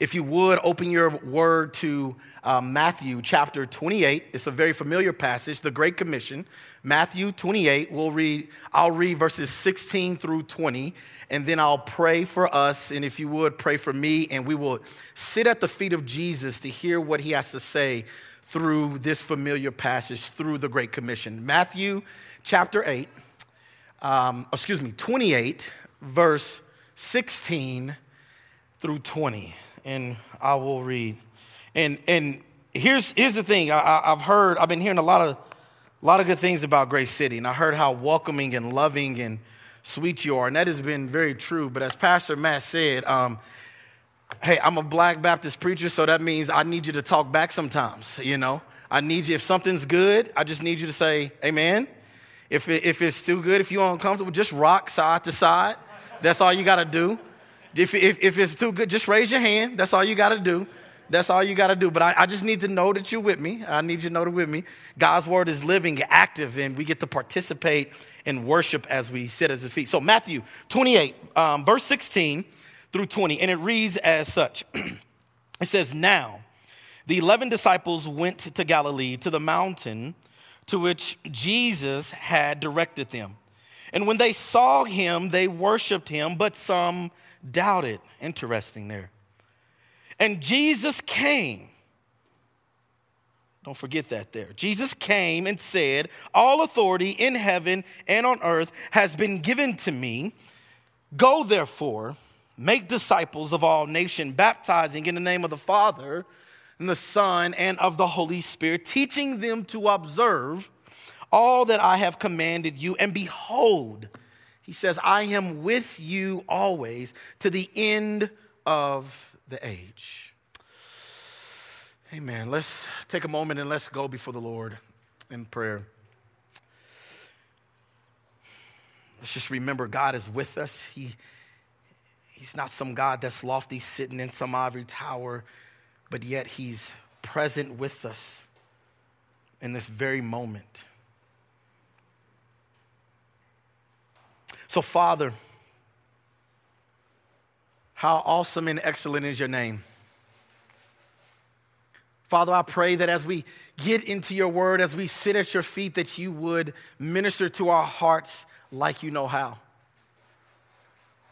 if you would, open your word to um, Matthew chapter 28. It's a very familiar passage, the Great Commission. Matthew 28, we'll read, I'll read verses 16 through 20, and then I'll pray for us. And if you would, pray for me, and we will sit at the feet of Jesus to hear what he has to say through this familiar passage, through the Great Commission. Matthew chapter 8, um, excuse me, 28, verse 16 through 20 and I will read. And and here's here's the thing. I, have heard I've been hearing a lot of a lot of good things about Grace City, and I heard how welcoming and loving and sweet you are, and that has been very true. But as Pastor Matt said, um, hey, I'm a Black Baptist preacher, so that means I need you to talk back sometimes. You know, I need you if something's good, I just need you to say Amen. If it, if it's too good, if you're uncomfortable, just rock side to side. That's all you got to do. If, if, if it's too good, just raise your hand. That's all you got to do. That's all you got to do. But I, I, just need to know that you're with me. I need you to know that with me. God's word is living, active, and we get to participate in worship as we sit at his feet. So, Matthew 28, um, verse 16 through 20, and it reads as such It says, Now the 11 disciples went to Galilee, to the mountain to which Jesus had directed them. And when they saw him, they worshiped him, but some doubted. Interesting there. And Jesus came. Don't forget that there. Jesus came and said, All authority in heaven and on earth has been given to me. Go therefore, make disciples of all nations, baptizing in the name of the Father and the Son and of the Holy Spirit, teaching them to observe all that I have commanded you. And behold, he says, I am with you always to the end of the age. Amen. Let's take a moment and let's go before the Lord in prayer. Let's just remember God is with us. He, he's not some God that's lofty sitting in some ivory tower, but yet He's present with us in this very moment. So, Father, how awesome and excellent is your name. Father, I pray that as we get into your word, as we sit at your feet, that you would minister to our hearts like you know how.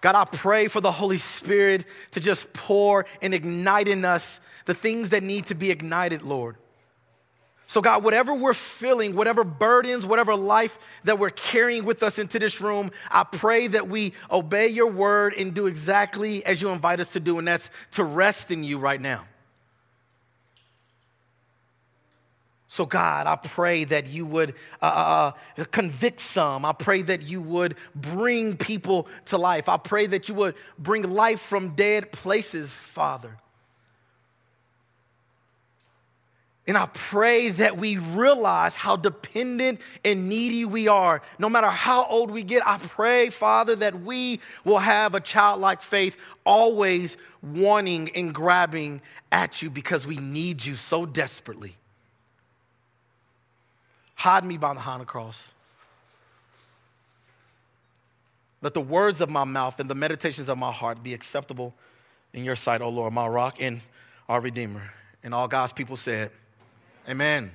God, I pray for the Holy Spirit to just pour and ignite in us the things that need to be ignited, Lord. So, God, whatever we're feeling, whatever burdens, whatever life that we're carrying with us into this room, I pray that we obey your word and do exactly as you invite us to do, and that's to rest in you right now. So, God, I pray that you would uh, uh, uh convict some. I pray that you would bring people to life. I pray that you would bring life from dead places, Father. And I pray that we realize how dependent and needy we are. No matter how old we get, I pray, Father, that we will have a childlike faith, always wanting and grabbing at you because we need you so desperately. Hide me behind the cross. Let the words of my mouth and the meditations of my heart be acceptable in your sight, O Lord, my rock and our Redeemer. And all God's people said, Amen.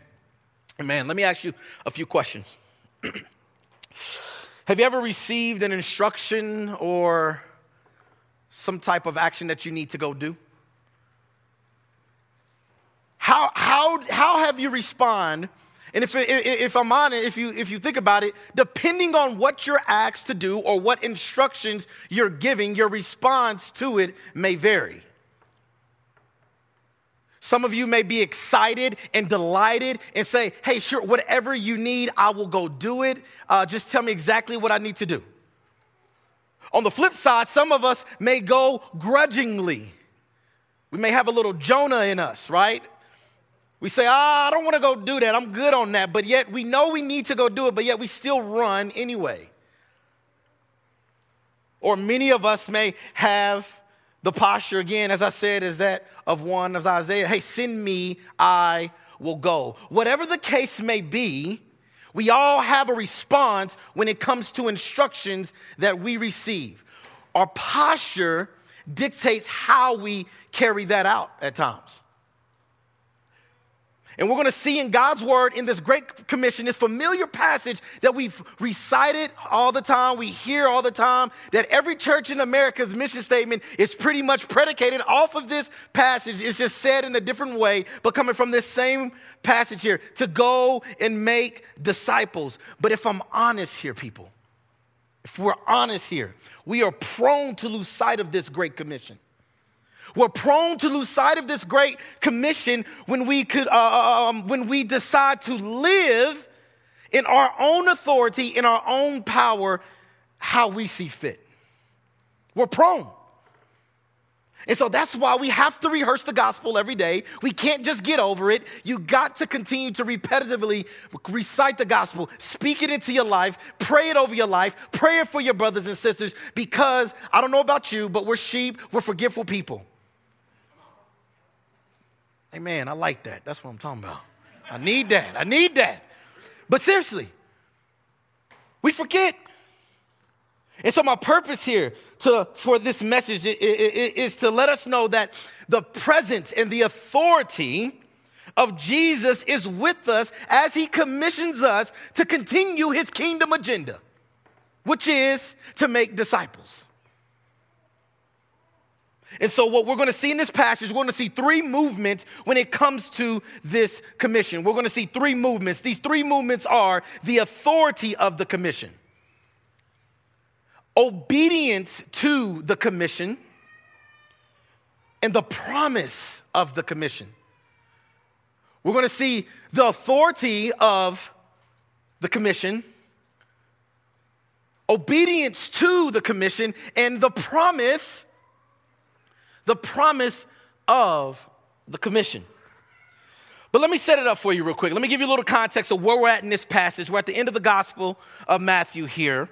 Amen. Let me ask you a few questions. Have you ever received an instruction or some type of action that you need to go do? How, how, how have you respond? And if, if I'm honest, if you, if you think about it, depending on what you're asked to do or what instructions you're giving, your response to it may vary. Some of you may be excited and delighted and say, hey, sure, whatever you need, I will go do it. Uh, just tell me exactly what I need to do. On the flip side, some of us may go grudgingly. We may have a little Jonah in us, right? We say, ah, I don't want to go do that. I'm good on that. But yet we know we need to go do it, but yet we still run anyway. Or many of us may have the posture, again, as I said, is that of one of Isaiah hey, send me, I will go. Whatever the case may be, we all have a response when it comes to instructions that we receive. Our posture dictates how we carry that out at times. And we're to see in God's word in this great commission, this familiar passage that we've recited all the time, we hear all the time, that every church in America's mission statement is pretty much predicated off of this passage. It's just said in a different way, but coming from this same passage here to go and make disciples. But if I'm honest here, people, if we're honest here, we are prone to lose sight of this great commission. We're prone to lose sight of this great commission when we could, uh, uh, um, when we decide to live in our own authority, in our own power, how we see fit. We're prone. And so that's why we have to rehearse the gospel every day. We can't just get over it. You got to continue to repetitively recite the gospel, speak it into your life, pray it over your life, pray it for your brothers and sisters because I don't know about you, but we're sheep, we're forgetful people. Amen. I like that. That's what I'm talking about. I need that. I need that. But seriously, we forget. And so my purpose here to, for this message is to let us know that the presence and the authority of Jesus is with us as he commissions us to continue his kingdom agenda, which is to make disciples. And so, what we're going to see in this passage, we're going to see three movements when it comes to this commission. We're going to see three movements. These three movements are the authority of the commission, obedience to the commission, and the promise of the commission. We're going to see the authority of the commission, obedience to the commission, and the promise the promise of the commission. But let me set it up for you real quick. Let me give you a little context of where we're at in this passage. We're at the end of the Gospel of Matthew here.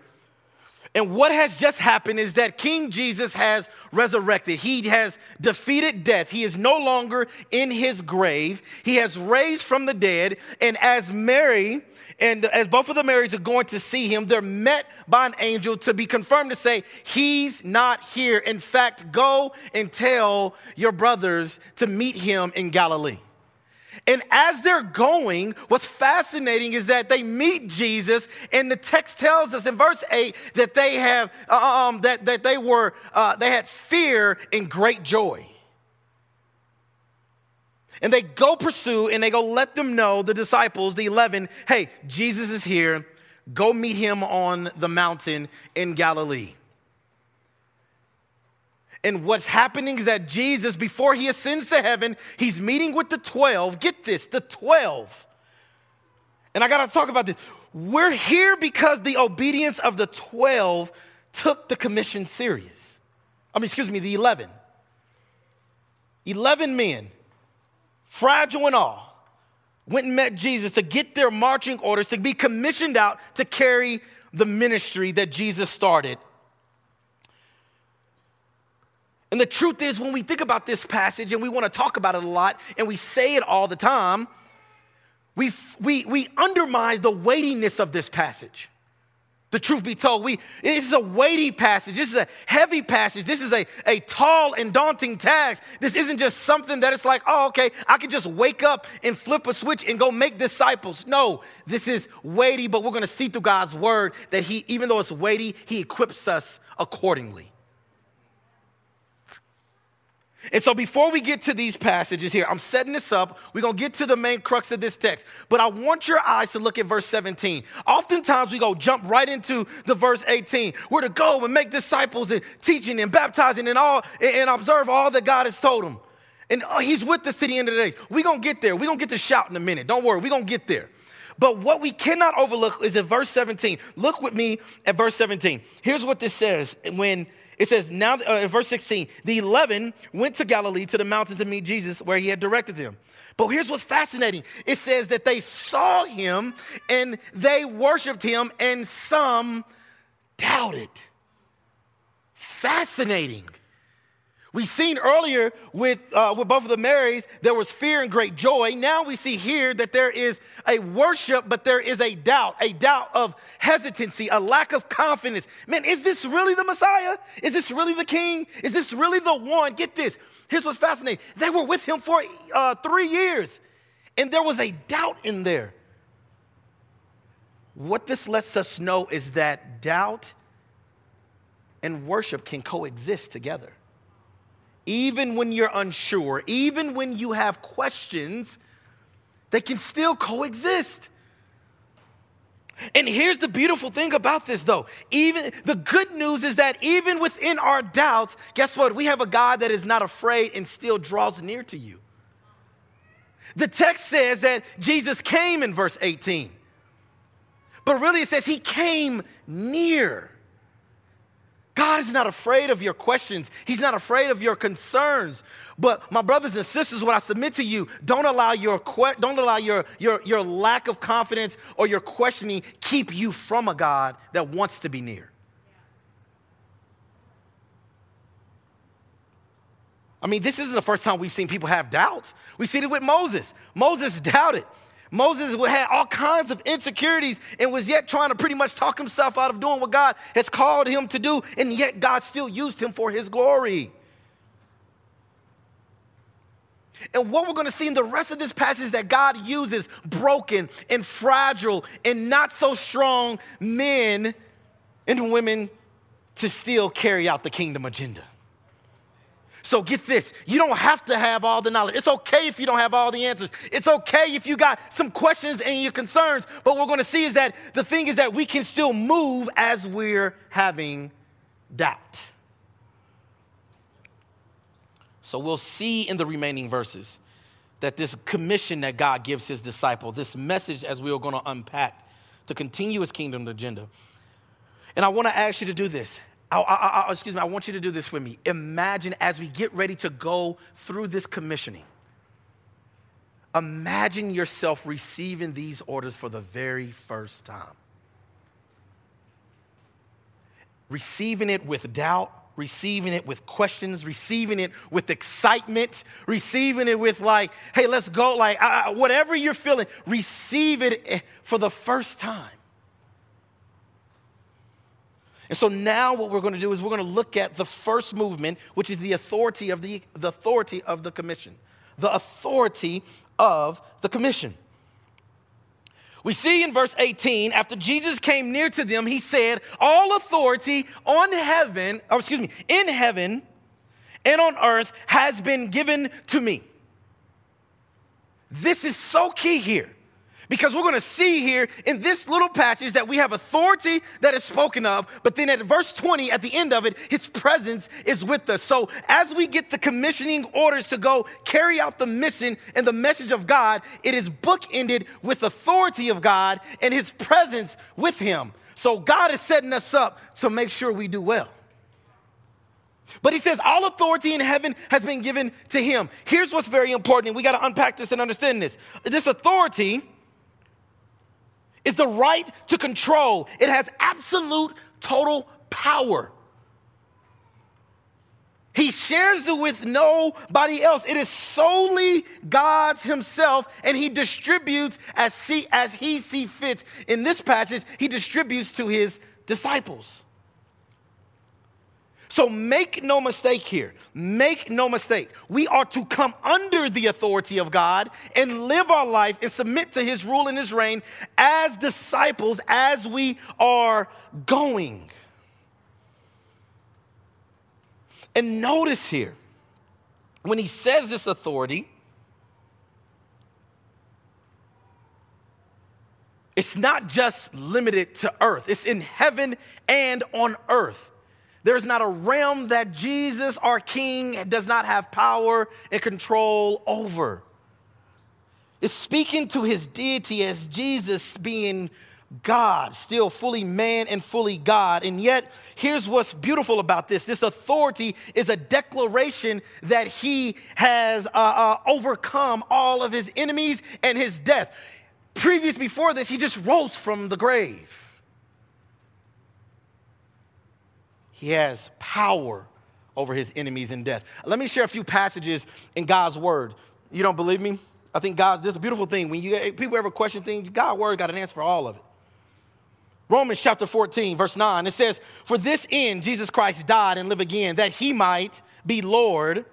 And what has just happened is that King Jesus has resurrected. He has defeated death. He is no longer in his grave. He has raised from the dead. And as Mary and as both of the Marys are going to see him, they're met by an angel to be confirmed to say, He's not here. In fact, go and tell your brothers to meet him in Galilee. And as they're going, what's fascinating is that they meet Jesus, and the text tells us in verse 8 that they have uh, um, that, that they were uh, they had fear and great joy. And they go pursue and they go let them know, the disciples, the 11, hey, Jesus is here. Go meet him on the mountain in Galilee. And what's happening is that Jesus, before he ascends to heaven, he's meeting with the 12. Get this, the 12. And I got to talk about this. We're here because the obedience of the 12 took the commission serious. I mean, excuse me, the 11. 11 men, fragile and all, went and met Jesus to get their marching orders to be commissioned out to carry the ministry that Jesus started and the truth is, when we think about this passage and we want to talk about it a lot and we say it all the time, we, we, we undermine the weightiness of this passage. The truth be told, we, this is a weighty passage. This is a heavy passage. This is a, a tall and daunting task. This isn't just something that it's like, oh, okay, I can just wake up and flip a switch and go make disciples. No, this is weighty, but we're going to see through God's word that He, even though it's weighty, He equips us accordingly. And so before we get to these passages here, I'm setting this up. We're going to get to the main crux of this text. But I want your eyes to look at verse 17. Oftentimes we go jump right into the verse 18. We're to go and make disciples and teaching and baptizing and all and observe all that God has told them. And uh, he's with us to the end of the day. We're going to get there. We're going to get to shout in a minute. Don't worry. We're going to get there. But what we cannot overlook is in verse 17. Look with me at verse 17. Here's what this says when it says, now, uh, verse 16, the 11 went to Galilee to the mountain to meet Jesus where he had directed them. But here's what's fascinating it says that they saw him and they worshiped him, and some doubted. Fascinating. We seen earlier with, uh, with both of the Marys, there was fear and great joy. Now we see here that there is a worship, but there is a doubt, a doubt of hesitancy, a lack of confidence. Man, is this really the Messiah? Is this really the King? Is this really the one? Get this. Here's what's fascinating. They were with him for uh, three years, and there was a doubt in there. What this lets us know is that doubt and worship can coexist together even when you're unsure, even when you have questions, they can still coexist. And here's the beautiful thing about this though. Even the good news is that even within our doubts, guess what? We have a God that is not afraid and still draws near to you. The text says that Jesus came in verse 18. But really it says he came near. God is not afraid of your questions. He's not afraid of your concerns. But my brothers and sisters, what I submit to you, don't allow your don't allow your, your, your lack of confidence or your questioning keep you from a God that wants to be near. I mean, this isn't the first time we've seen people have doubts. We've seen it with Moses. Moses doubted. Moses had all kinds of insecurities and was yet trying to pretty much talk himself out of doing what God has called him to do, and yet God still used him for his glory. And what we're going to see in the rest of this passage is that God uses broken and fragile and not so strong men and women to still carry out the kingdom agenda. So get this you don't have to have all the knowledge. It's okay if you don't have all the answers. It's okay if you got some questions and your concerns. But what we're going to see is that the thing is that we can still move as we're having doubt. So we'll see in the remaining verses that this commission that God gives his disciple, this message as we are going to unpack to continue his kingdom agenda. And I want to ask you to do this. I, I, I, excuse me, I want you to do this with me. Imagine as we get ready to go through this commissioning, imagine yourself receiving these orders for the very first time. Receiving it with doubt, receiving it with questions, receiving it with excitement, receiving it with, like, hey, let's go, like, whatever you're feeling, receive it eh, for the first time. And so now what we're going to do is we're going to look at the first movement, which is the authority of the, the authority of the commission. The authority of the commission. We see in verse 18, after Jesus came near to them, he said, All authority on heaven, or excuse me, in heaven and on earth has been given to me. This is so key here. Because we're going to see here in this little passage that we have authority that is spoken of, but then at verse 20, at the end of it, his presence is with us. So as we get the commissioning orders to go carry out the mission and the message of God, it is bookended with authority of God and his presence with him. So God is setting us up to make sure we do well. But he says, All authority in heaven has been given to him. Here's what's very important, and we got to unpack this and understand this. This authority is the right to control, it has absolute total power. He shares it with nobody else. It is solely God's Himself, and He distributes as, see, as He see fits. In this passage, He distributes to His disciples. So make no mistake here. Make no mistake. We are to come under the authority of God and live our life and submit to his rule and his reign as disciples as we are going. And notice here, when he says this authority, it's not just limited to earth, it's in heaven and on earth. There's not a realm that Jesus, our King, does not have power and control over. It's speaking to his deity as Jesus being God, still fully man and fully God. And yet, here's what's beautiful about this this authority is a declaration that he has uh, uh, overcome all of his enemies and his death. Previous before this, he just rose from the grave. He has power over his enemies in death. Let me share a few passages in God's word. You don't believe me? I think God's this is a beautiful thing. When you people ever question things, God's word got an answer for all of it. Romans chapter 14, verse 9, it says, For this end Jesus Christ died and lived again, that he might be Lord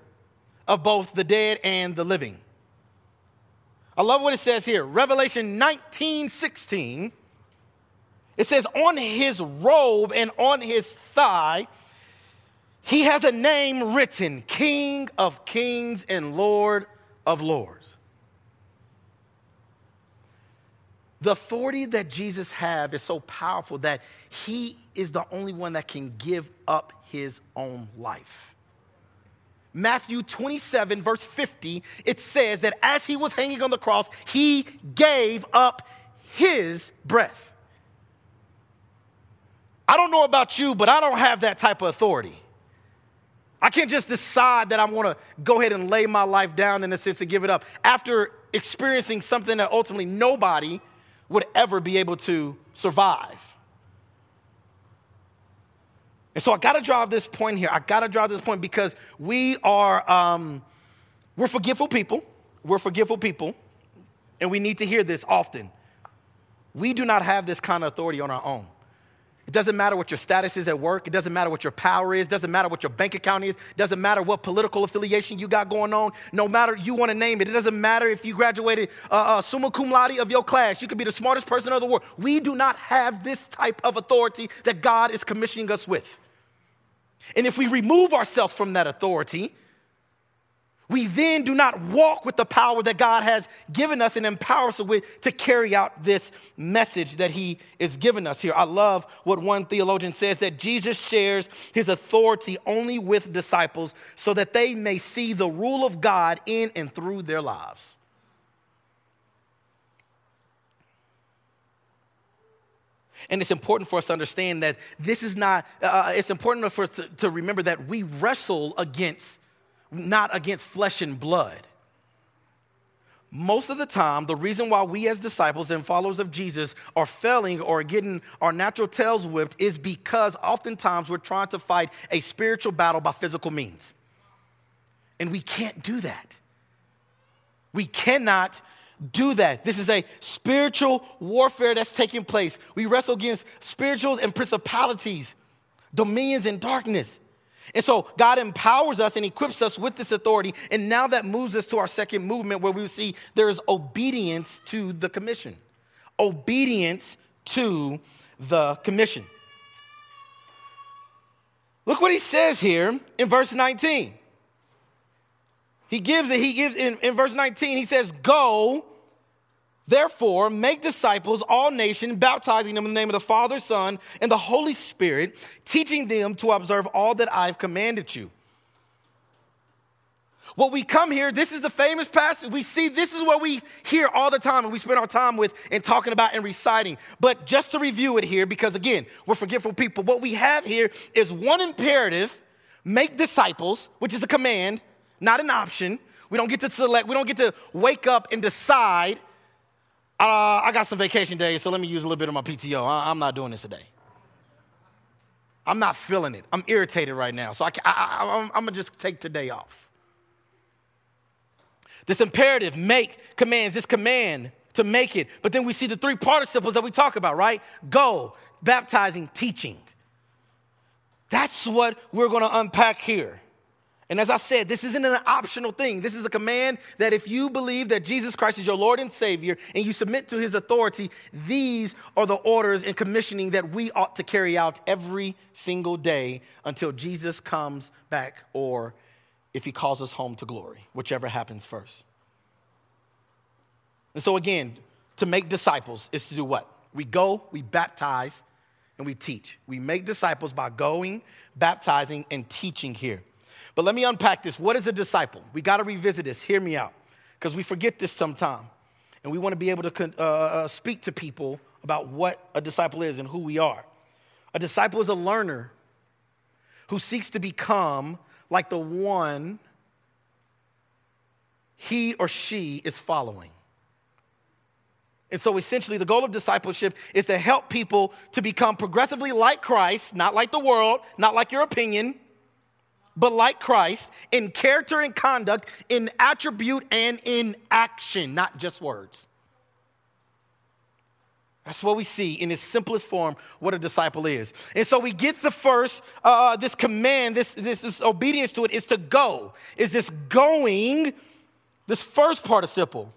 of both the dead and the living. I love what it says here. Revelation 19, 16. It says, On his robe and on his thigh, he has a name written King of Kings and Lord of Lords. The authority that Jesus have is so powerful that he is the only one that can give up his own life. Matthew 27, verse 50, it says that as he was hanging on the cross, he gave up his breath. I don't know about you, but I don't have that type of authority. I can't just decide that I want to go ahead and lay my life down in a sense to give it up after experiencing something that ultimately nobody would ever be able to survive. And so I got to drive this point here. I got to drive this point because we are, um, we're forgetful people. We're forgetful people. And we need to hear this often. We do not have this kind of authority on our own. It doesn't matter what your status is at work. It doesn't matter what your power is. It doesn't matter what your bank account is. It doesn't matter what political affiliation you got going on. No matter you want to name it. It doesn't matter if you graduated uh, uh, summa cum laude of your class. You could be the smartest person in the world. We do not have this type of authority that God is commissioning us with. And if we remove ourselves from that authority, we then do not walk with the power that God has given us and empowers us with to carry out this message that He is giving us here. I love what one theologian says that Jesus shares His authority only with disciples so that they may see the rule of God in and through their lives. And it's important for us to understand that this is not, uh, it's important for us to, to remember that we wrestle against not against flesh and blood. Most of the time, the reason why we as disciples and followers of Jesus are failing or getting our natural tails whipped is because oftentimes we're trying to fight a spiritual battle by physical means. And we can't do that. We cannot do that. This is a spiritual warfare that's taking place. We wrestle against spirituals and principalities, dominions and darkness. And so God empowers us and equips us with this authority. And now that moves us to our second movement where we see there is obedience to the commission. Obedience to the commission. Look what he says here in verse 19. He gives it, he gives in, in verse 19, he says, Go Therefore, make disciples, all nations, baptizing them in the name of the Father, Son, and the Holy Spirit, teaching them to observe all that I've commanded you. What we come here, this is the famous passage. We see this is what we hear all the time and we spend our time with and talking about and reciting. But just to review it here, because again, we're forgetful people, what we have here is one imperative make disciples, which is a command, not an option. We don't get to select, we don't get to wake up and decide uh, I got some vacation days, so let me use a little bit of my PTO. I, am not doing this today. I'm not feeling it. I'm irritated right now, so I, am gonna just take today off. This imperative, make commands, this command to make it. But then we see the three participles that we talk about, right? Go, baptizing, teaching. That's what we're gonna unpack here. And as I said, this isn't an optional thing. This is a command that if you believe that Jesus Christ is your Lord and Savior and you submit to his authority, these are the orders and commissioning that we ought to carry out every single day until Jesus comes back or if he calls us home to glory, whichever happens first. And so, again, to make disciples is to do what? We go, we baptize, and we teach. We make disciples by going, baptizing, and teaching here. But let me unpack this. What is a disciple? We got to revisit this. Hear me out, because we forget this sometime. And we want to be able to uh, uh, speak to people about what a disciple is and who we are. A disciple is a learner who seeks to become like the one he or she is following. And so essentially, the goal of discipleship is to help people to become progressively like Christ, not like the world, not like your opinion, but like Christ in character and conduct, in attribute and in action, not just words. That's what we see in its simplest form what a disciple is. And so we get the first, uh, this command, this, this, this obedience to it is to go. Is this going, this first participle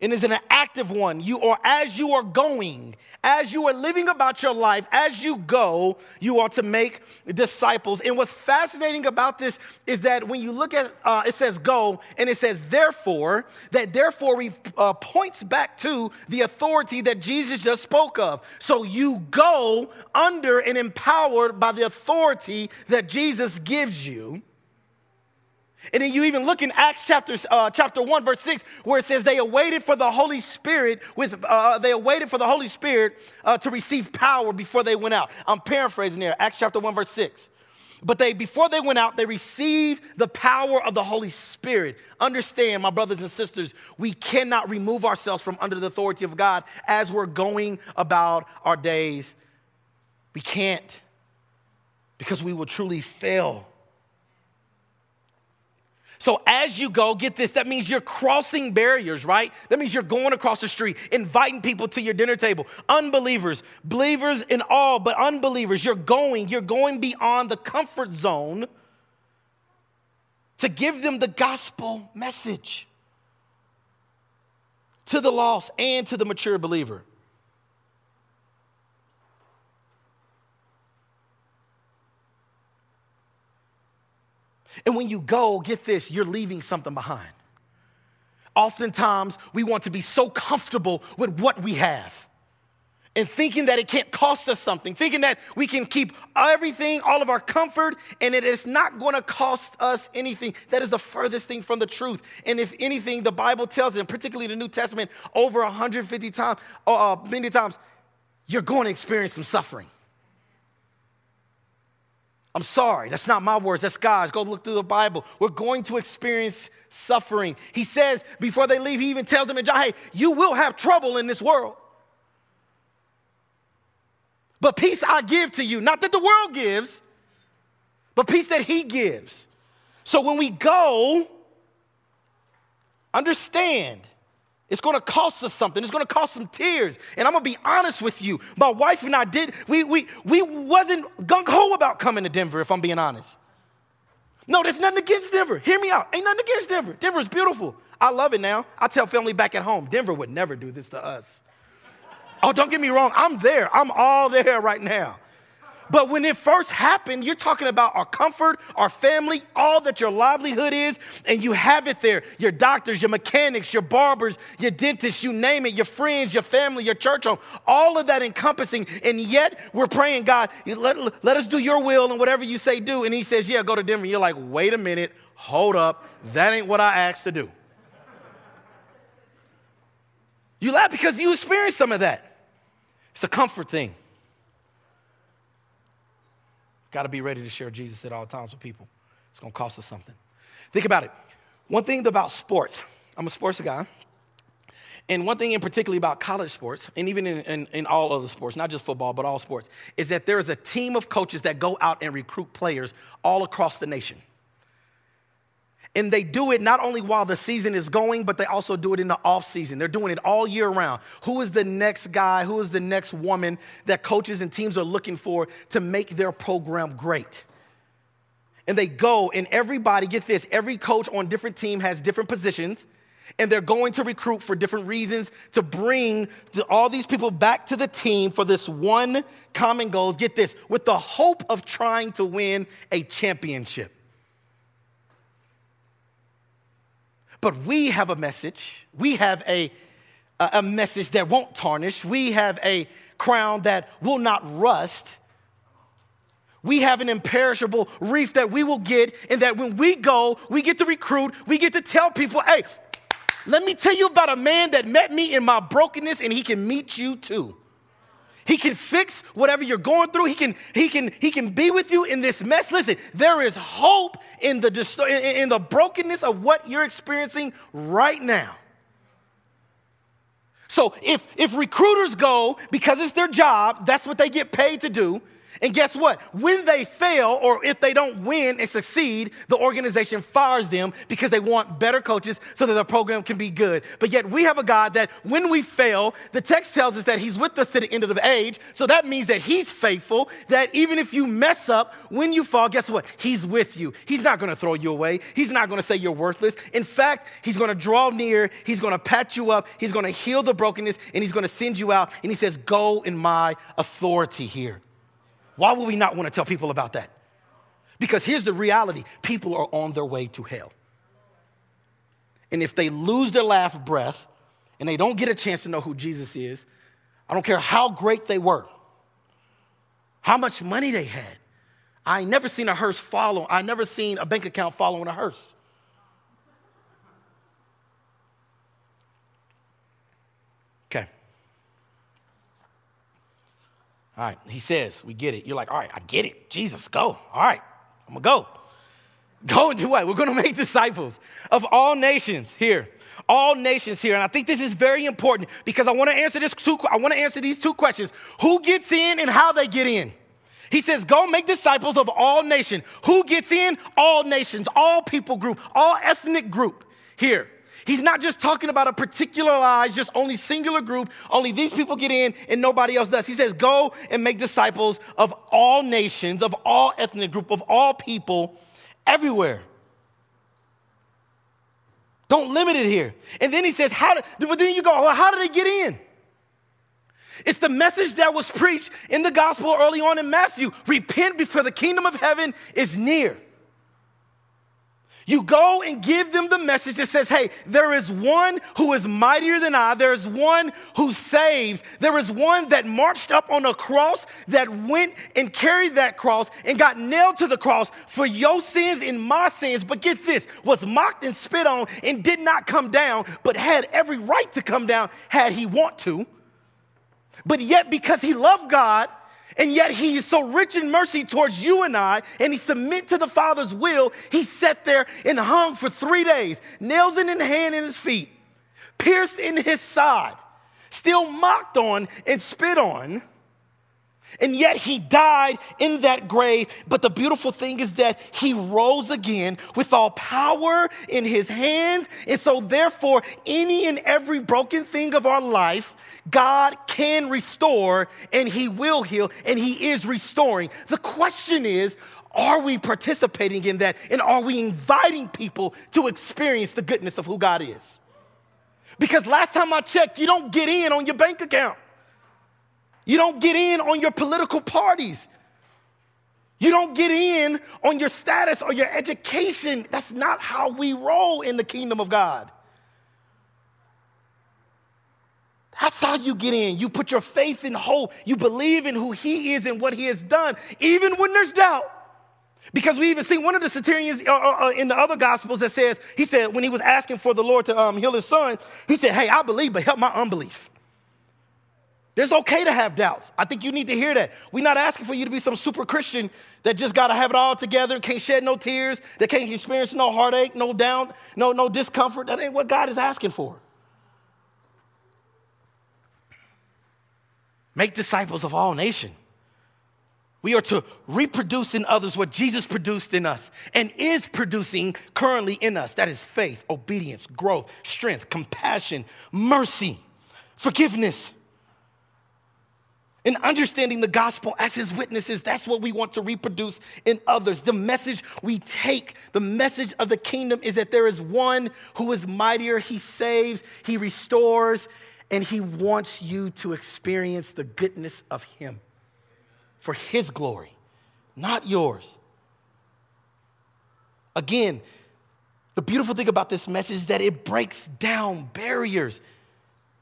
and is an active one. You are as you are going, as you are living about your life, as you go, you are to make disciples. And what's fascinating about this is that when you look at uh, it says go and it says therefore, that therefore uh, points back to the authority that Jesus just spoke of. So you go under and empowered by the authority that Jesus gives you. And then you even look in Acts chapter, uh, chapter 1, verse 6, where it says they awaited for the Holy Spirit with uh, they awaited for the Holy Spirit uh, to receive power before they went out. I'm paraphrasing here, Acts chapter 1, verse 6. But they, before they went out, they received the power of the Holy Spirit. Understand, my brothers and sisters, we cannot remove ourselves from under the authority of God as we're going about our days. We can't because we will truly fail so as you go, get this, that means you're crossing barriers, right? That means you're going across the street, inviting people to your dinner table. Unbelievers, believers in all, but unbelievers, you're going, you're going beyond the comfort zone to give them the gospel message to the lost and to the mature believer. And when you go, get this, you're leaving something behind. Oftentimes, we want to be so comfortable with what we have and thinking that it can't cost us something, thinking that we can keep everything, all of our comfort, and it is not going to cost us anything. That is the furthest thing from the truth. And if anything, the Bible tells us, particularly the New Testament, over 150 times, uh, uh, many times, you're going to experience some suffering. I'm sorry, that's not my words, that's God's. Go look through the Bible. We're going to experience suffering. He says before they leave, he even tells them in John, hey, you will have trouble in this world. But peace I give to you, not that the world gives, but peace that he gives. So when we go, understand it's gonna cost us something. It's gonna cost some tears. And I'm gonna be honest with you. My wife and I did, we, we, we wasn't gung ho about coming to Denver, if I'm being honest. No, there's nothing against Denver. Hear me out. Ain't nothing against Denver. Denver is beautiful. I love it now. I tell family back at home, Denver would never do this to us. Oh, don't get me wrong. I'm there. I'm all there right now. But when it first happened, you're talking about our comfort, our family, all that your livelihood is, and you have it there. Your doctors, your mechanics, your barbers, your dentists, you name it, your friends, your family, your church home, all of that encompassing. And yet we're praying, God, let, let us do your will and whatever you say do. And he says, Yeah, go to Denver. You're like, wait a minute, hold up. That ain't what I asked to do. You laugh because you experienced some of that. It's a comfort thing. Got to be ready to share Jesus at all times with people. It's going to cost us something. Think about it. One thing about sports, I'm a sports guy. And one thing in particularly about college sports, and even in, in, in, all other sports, not just football, but all sports, is that there is a team of coaches that go out and recruit players all across the nation. And they do it not only while the season is going, but they also do it in the off season. They're doing it all year round. Who is the next guy? Who is the next woman that coaches and teams are looking for to make their program great? And they go, and everybody, get this, every coach on different team has different positions, and they're going to recruit for different reasons to bring all these people back to the team for this one common goal. Get this, with the hope of trying to win a championship. But we have a message. We have a, a message that won't tarnish. We have a crown that will not rust. We have an imperishable wreath that we will get, and that when we go, we get to recruit, we get to tell people, hey, let me tell you about a man that met me in my brokenness, and he can meet you too. He can fix whatever you're going through. He can, he can, he can be with you in this mess. Listen, there is hope in the, in the brokenness of what you're experiencing right now. So if, if recruiters go because it's their job, that's what they get paid to do, And guess what? When they fail or if they don't win and succeed, the organization fires them because they want better coaches so that the program can be good. But yet we have a God that when we fail, the text tells us that He's with us to the end of the age. So that means that He's faithful, that even if you mess up, when you fall, guess what? He's with you. He's not gonna throw you away. He's not gonna say you're worthless. In fact, He's gonna draw near, He's gonna pat you up, He's gonna heal the brokenness, and He's gonna send you out. And He says, Go in my authority here. Why would we not want to tell people about that? Because here's the reality people are on their way to hell. And if they lose their last breath and they don't get a chance to know who Jesus is, I don't care how great they were, how much money they had. I never seen a hearse follow, I never seen a bank account following a hearse. Okay. All right, he says, we get it. You're like, all right, I get it. Jesus, go. All right, I'm gonna go. Go and do what? We're gonna make disciples of all nations here. All nations here. And I think this is very important because I wanna answer this two, I wanna answer these two questions. Who gets in and how they get in? He says, Go make disciples of all nations. Who gets in? All nations, all people group, all ethnic group here. He's not just talking about a particularized, just only singular group, only these people get in and nobody else does. He says, go and make disciples of all nations, of all ethnic group, of all people, everywhere. Don't limit it here. And then he says, how did, but then you go, well, how did they get in? It's the message that was preached in the gospel early on in Matthew. Repent before the kingdom of heaven is near. You go and give them the message that says, hey, there is one who is mightier than I. There is one who saves. There is one that marched up on a cross, that went and carried that cross and got nailed to the cross for your sins and my sins. But get this, was mocked and spit on and did not come down, but had every right to come down had he want to. But yet, because he loved God, and yet he is so rich in mercy towards you and I, and he submit to the Father's will. He sat there and hung for three days, nails in his hand and his feet, pierced in his side, still mocked on and spit on. And yet he died in that grave. But the beautiful thing is that he rose again with all power in his hands. And so, therefore, any and every broken thing of our life, God can restore and he will heal and he is restoring. The question is, are we participating in that? And are we inviting people to experience the goodness of who God is? Because last time I checked, you don't get in on your bank account. You don't get in on your political parties. You don't get in on your status or your education. That's not how we roll in the kingdom of God. That's how you get in. You put your faith and hope. You believe in who He is and what He has done, even when there's doubt. Because we even see one of the centurions uh, uh, uh, in the other gospels that says, he said, when he was asking for the Lord to um, heal his son, he said, Hey, I believe, but help my unbelief. It's okay to have doubts. I think you need to hear that. We're not asking for you to be some super Christian that just got to have it all together, can't shed no tears, that can't experience no heartache, no down, no, no discomfort. That ain't what God is asking for. Make disciples of all nations. We are to reproduce in others what Jesus produced in us and is producing currently in us. That is faith, obedience, growth, strength, compassion, mercy, forgiveness and understanding the gospel as his witnesses. That's what we want to reproduce in others. The message we take, the message of the kingdom is that there is one who is mightier. He saves, he restores, and he wants you to experience the goodness of him for his glory, not yours. Again, the beautiful thing about this message is that it breaks down barriers.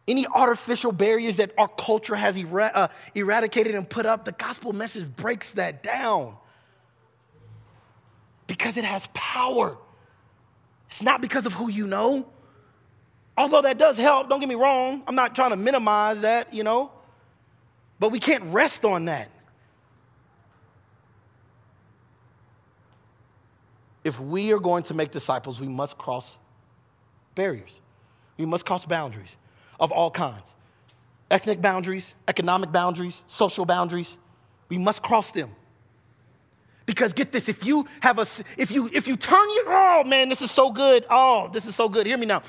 Any artificial barriers that our culture has er- uh, eradicated and put up, the gospel message breaks that down because it has power. It's not because of who you know. Although that does help, don't get me wrong. I'm not trying to minimize that, you know. But we can't rest on that. If we are going to make disciples, we must cross barriers, we must cross boundaries of all kinds ethnic boundaries, economic boundaries, social boundaries. We must cross them. Because get this, if you have a, if you, if you turn your, oh man, this is so good. Oh, this is so good. Hear me now.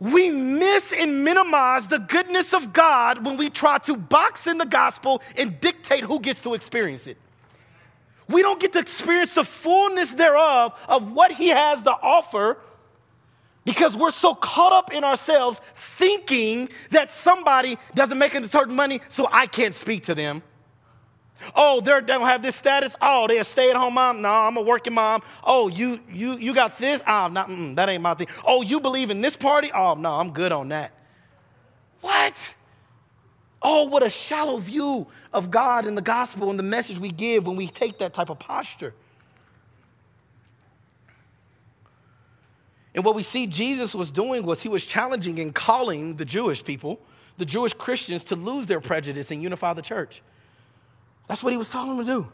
We miss and minimize the goodness of God when we try to box in the gospel and dictate who gets to experience it. We don't get to experience the fullness thereof of what He has to offer because we're so caught up in ourselves thinking that somebody doesn't make a certain money, so I can't speak to them. Oh, they don't have this status. Oh, they're a stay-at-home mom. No, I'm a working mom. Oh, you you you got this. Oh, not, that ain't my thing. Oh, you believe in this party? Oh, no, I'm good on that. What? Oh, what a shallow view of God and the gospel and the message we give when we take that type of posture. And what we see Jesus was doing was he was challenging and calling the Jewish people, the Jewish Christians, to lose their prejudice and unify the church. That's what he was telling them to do.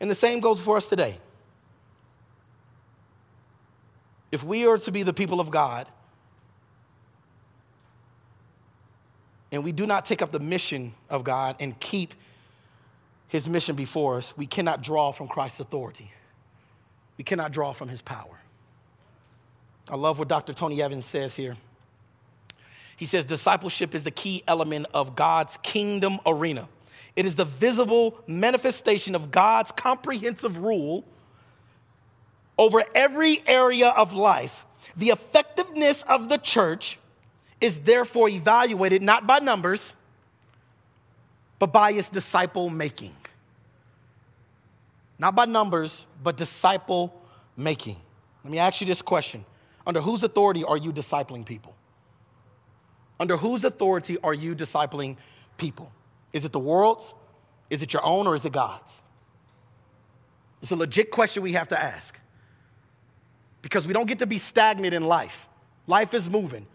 And the same goes for us today. If we are to be the people of God, and we do not take up the mission of God and keep his mission before us, we cannot draw from Christ's authority. We cannot draw from his power. I love what Dr. Tony Evans says here. He says, Discipleship is the key element of God's kingdom arena. It is the visible manifestation of God's comprehensive rule over every area of life. The effectiveness of the church is therefore evaluated not by numbers, but by its disciple making. Not by numbers, but disciple making. Let me ask you this question Under whose authority are you discipling people? Under whose authority are you discipling people? Is it the world's? Is it your own or is it God's? It's a legit question we have to ask. Because we don't get to be stagnant in life. Life is moving.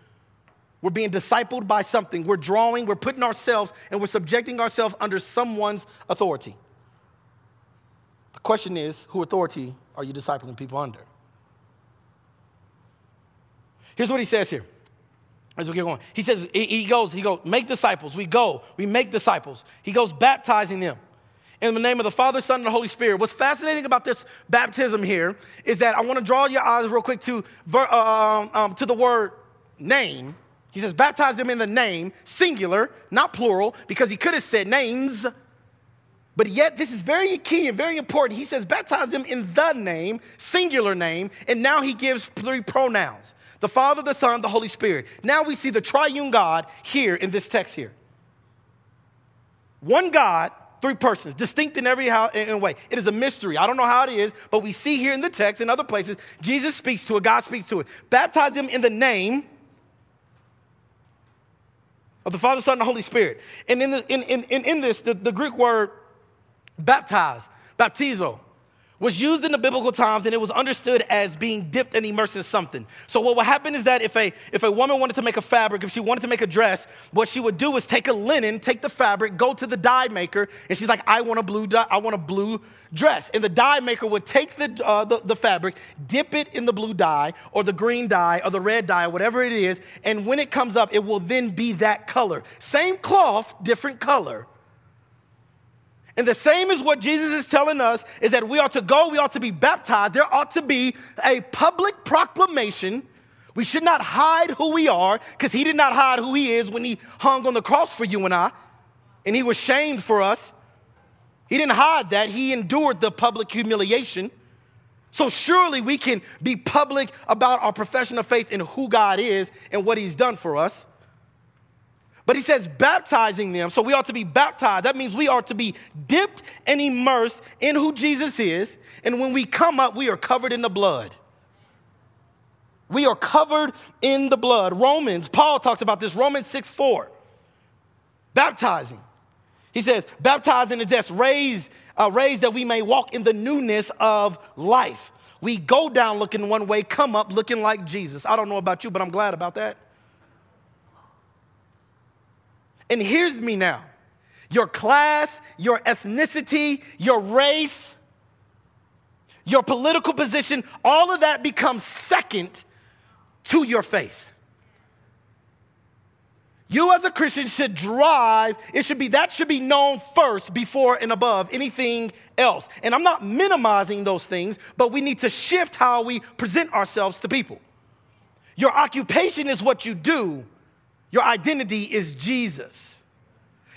We're being discipled by something. We're drawing, we're putting ourselves, and we're subjecting ourselves under someone's authority. The question is who authority are you discipling people under? Here's what he says here as we get going. He says, he goes, he goes, make disciples. We go, we make disciples. He goes baptizing them in the name of the Father, Son, and the Holy Spirit. What's fascinating about this baptism here is that I want to draw your eyes real quick to, uh, um, um, to the word name. He says, baptize them in the name, singular, not plural, because he could have said names. But yet, this is very key and very important. He says, baptize them in the name, singular name, and now he gives three pronouns the Father, the Son, the Holy Spirit. Now we see the triune God here in this text here. One God, three persons, distinct in every how, in way. It is a mystery. I don't know how it is, but we see here in the text and other places, Jesus speaks to it, God speaks to it. Baptize them in the name of the Father, Son, and the Holy Spirit. And in, the, in, in, in this, the, the Greek word baptize, baptizo, was used in the biblical times and it was understood as being dipped and immersed in something. So what would happen is that if a if a woman wanted to make a fabric, if she wanted to make a dress, what she would do is take a linen, take the fabric, go to the dye maker, and she's like, I want a blue dye, I want a blue dress. And the dye maker would take the, uh, the, the fabric, dip it in the blue dye or the green dye or the red dye, whatever it is, and when it comes up, it will then be that color. Same cloth, different color and the same is what Jesus is telling us is that we ought to go, we ought to be baptized. There ought to be a public proclamation. We should not hide who we are because he did not hide who he is when he hung on the cross for you and I, and he was shamed for us. He didn't hide that, he endured the public humiliation. So surely we can be public about our profession of faith and who God is and what he's done for us. But he says baptizing them. So we ought to be baptized. That means we are to be dipped and immersed in who Jesus is. And when we come up, we are covered in the blood. We are covered in the blood. Romans, Paul talks about this, Romans 6 4. Baptizing. He says, baptizing the death, raised, uh, raised that we may walk in the newness of life. We go down looking one way, come up looking like Jesus. I don't know about you, but I'm glad about that. And here's me now your class, your ethnicity, your race, your political position, all of that becomes second to your faith. You as a Christian should drive, it should be that should be known first before and above anything else. And I'm not minimizing those things, but we need to shift how we present ourselves to people. Your occupation is what you do. Your identity is Jesus.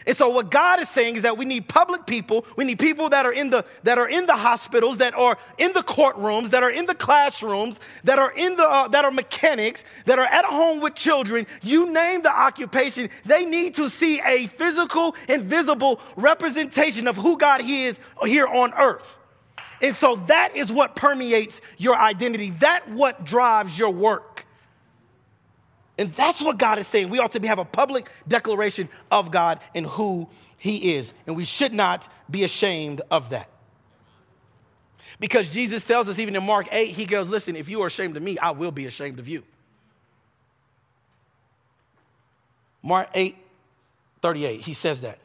And so what God is saying is that we need public people, we need people that are in the that are in the hospitals, that are in the courtrooms, that are in the classrooms, that are in the uh, that are mechanics, that are at home with children. You name the occupation, they need to see a physical and visible representation of who God is here on earth. And so that is what permeates your identity. That what drives your work. And that's what God is saying. We ought to have a public declaration of God and who He is. And we should not be ashamed of that. Because Jesus tells us, even in Mark 8, He goes, Listen, if you are ashamed of me, I will be ashamed of you. Mark 8, 38, He says that.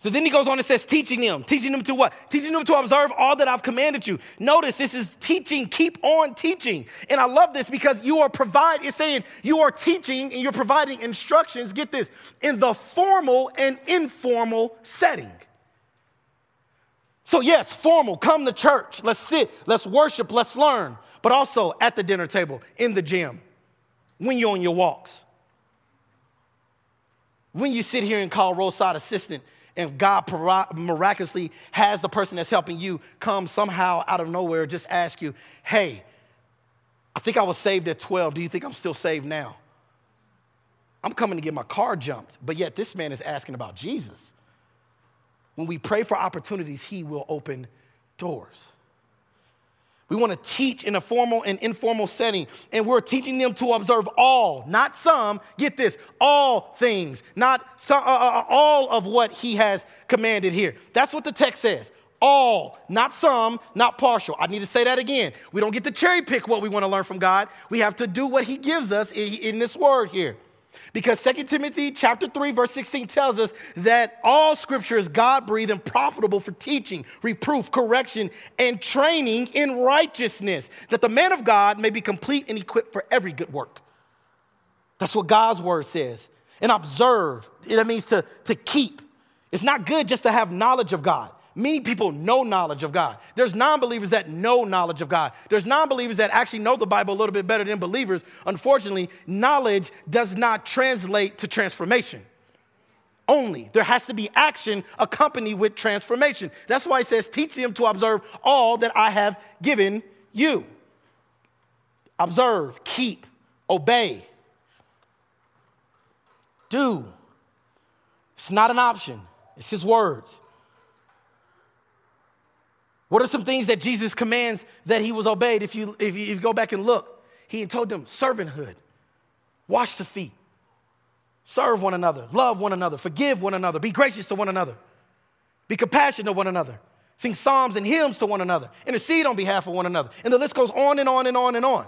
So then he goes on and says, teaching them. Teaching them to what? Teaching them to observe all that I've commanded you. Notice this is teaching, keep on teaching. And I love this because you are provide, it's saying you are teaching and you're providing instructions, get this, in the formal and informal setting. So, yes, formal, come to church, let's sit, let's worship, let's learn, but also at the dinner table, in the gym, when you're on your walks. When you sit here and call roadside assistant and God miraculously has the person that's helping you come somehow out of nowhere, just ask you, hey, I think I was saved at 12. Do you think I'm still saved now? I'm coming to get my car jumped, but yet this man is asking about Jesus. When we pray for opportunities, he will open doors. We want to teach in a formal and informal setting, and we're teaching them to observe all, not some, get this, all things, not some, uh, uh, uh, all of what he has commanded here. That's what the text says. All, not some, not partial. I need to say that again. We don't get to cherry pick what we want to learn from God. We have to do what he gives us in, in this word here. Because 2 Timothy chapter 3 verse 16 tells us that all scripture is God-breathed and profitable for teaching, reproof, correction, and training in righteousness, that the man of God may be complete and equipped for every good work. That's what God's word says. And observe, that means to, to keep. It's not good just to have knowledge of God. Many people know knowledge of God. There's non believers that know knowledge of God. There's non believers that actually know the Bible a little bit better than believers. Unfortunately, knowledge does not translate to transformation. Only. There has to be action accompanied with transformation. That's why it says, teach them to observe all that I have given you. Observe, keep, obey, do. It's not an option, it's His words. What are some things that Jesus commands that he was obeyed? If you, if you, if you go back and look, he told them servanthood, wash the feet, serve one another, love one another, forgive one another, be gracious to one another, be compassionate to one another, sing psalms and hymns to one another, intercede on behalf of one another. And the list goes on and on and on and on.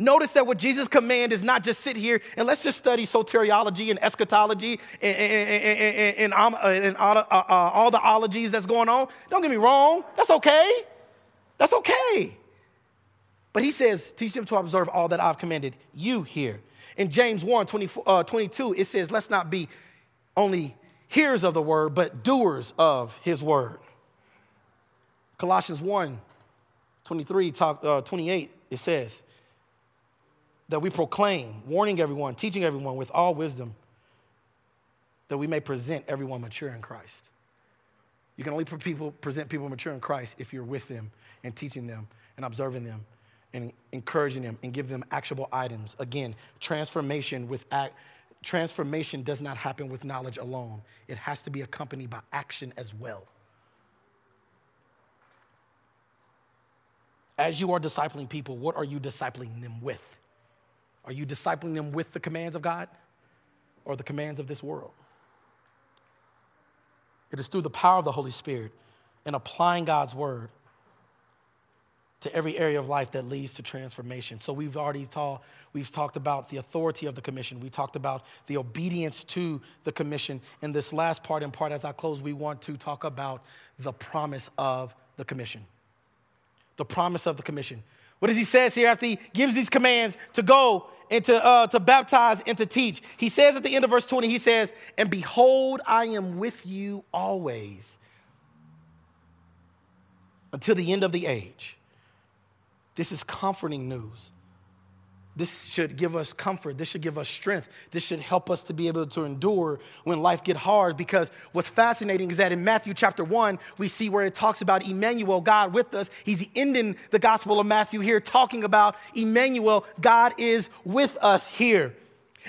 Notice that what Jesus' command is not just sit here and let's just study soteriology and eschatology and, and, and, and all, uh, uh, all the ologies that's going on. Don't get me wrong, that's okay. That's okay. But he says, teach them to observe all that I've commanded you here. In James 1 uh, 22, it says, let's not be only hearers of the word, but doers of his word. Colossians 1 23, talk, uh, 28, it says, that we proclaim, warning everyone, teaching everyone with all wisdom, that we may present everyone mature in Christ. You can only people, present people mature in Christ if you're with them and teaching them and observing them and encouraging them and give them actionable items. Again, transformation with act, transformation does not happen with knowledge alone. It has to be accompanied by action as well. As you are discipling people, what are you discipling them with? Are you discipling them with the commands of God or the commands of this world? It is through the power of the Holy Spirit and applying God's word to every area of life that leads to transformation. So we've already talked we've talked about the authority of the commission. We talked about the obedience to the commission. In this last part and part as I close, we want to talk about the promise of the commission. The promise of the commission. What does he says here after he gives these commands to go and to, uh, to baptize and to teach? He says at the end of verse 20, he says, And behold, I am with you always until the end of the age. This is comforting news. This should give us comfort. This should give us strength. This should help us to be able to endure when life get hard because what's fascinating is that in Matthew chapter 1, we see where it talks about Emmanuel, God with us. He's ending the gospel of Matthew here talking about Emmanuel, God is with us here.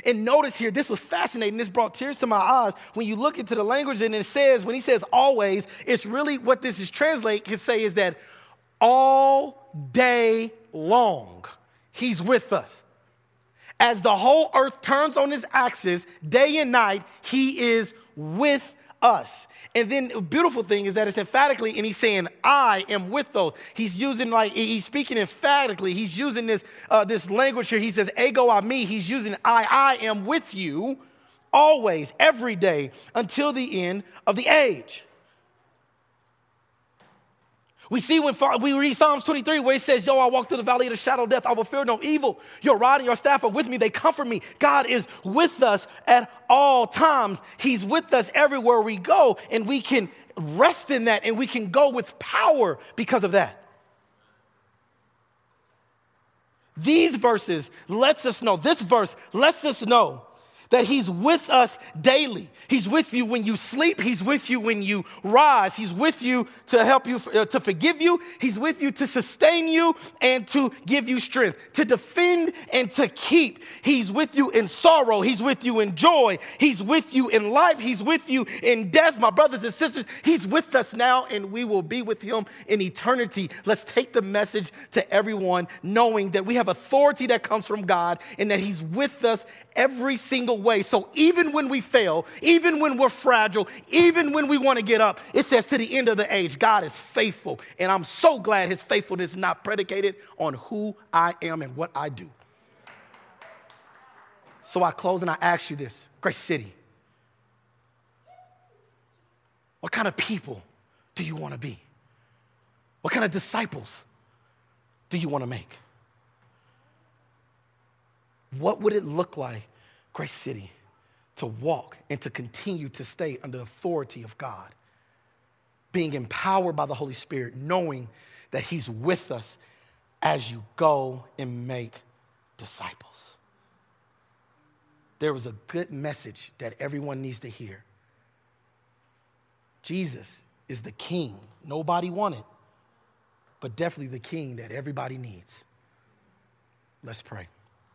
And notice here, this was fascinating. This brought tears to my eyes. When you look into the language and it says, when he says always, it's really what this is translate can say is that all day long. He's with us. As the whole earth turns on its axis day and night, He is with us. And then the beautiful thing is that it's emphatically, and he's saying, I am with those. He's using like, he's speaking emphatically. He's using this, uh, this language here. He says, ego eimi." He's using I, I am with you always, every day, until the end of the age. We see when we read Psalms 23 where it says, Yo, I walk through the valley of the shadow of death. I will fear no evil. Your rod and your staff are with me. They comfort me. God is with us at all times. He's with us everywhere we go, and we can rest in that and we can go with power because of that. These verses lets us know, this verse lets us know that He's with us daily. He's with you when you sleep. He's with you when you rise. He's with you to help you, uh, to forgive you. He's with you to sustain you and to give you strength, to defend and to keep. He's with you in sorrow. He's with you in joy. He's with you in life. He's with you in death, my brothers and sisters. He's with us now and we will be with Him in eternity. Let's take the message to everyone knowing that we have authority that comes from God and that He's with us every single way. So even when we fail, even when we're fragile, even when we want to get up, it says to the end of the age, God is faithful. And I'm so glad his faithfulness is not predicated on who I am and what I do. So I close and I ask you this Grace City, what kind of people do you want to be? What kind of disciples do you want to make? What would it look like Grace City to walk and to continue to stay under the authority of God, being empowered by the Holy Spirit, knowing that He's with us as you go and make disciples. There was a good message that everyone needs to hear. Jesus is the king nobody wanted, but definitely the king that everybody needs. Let's pray.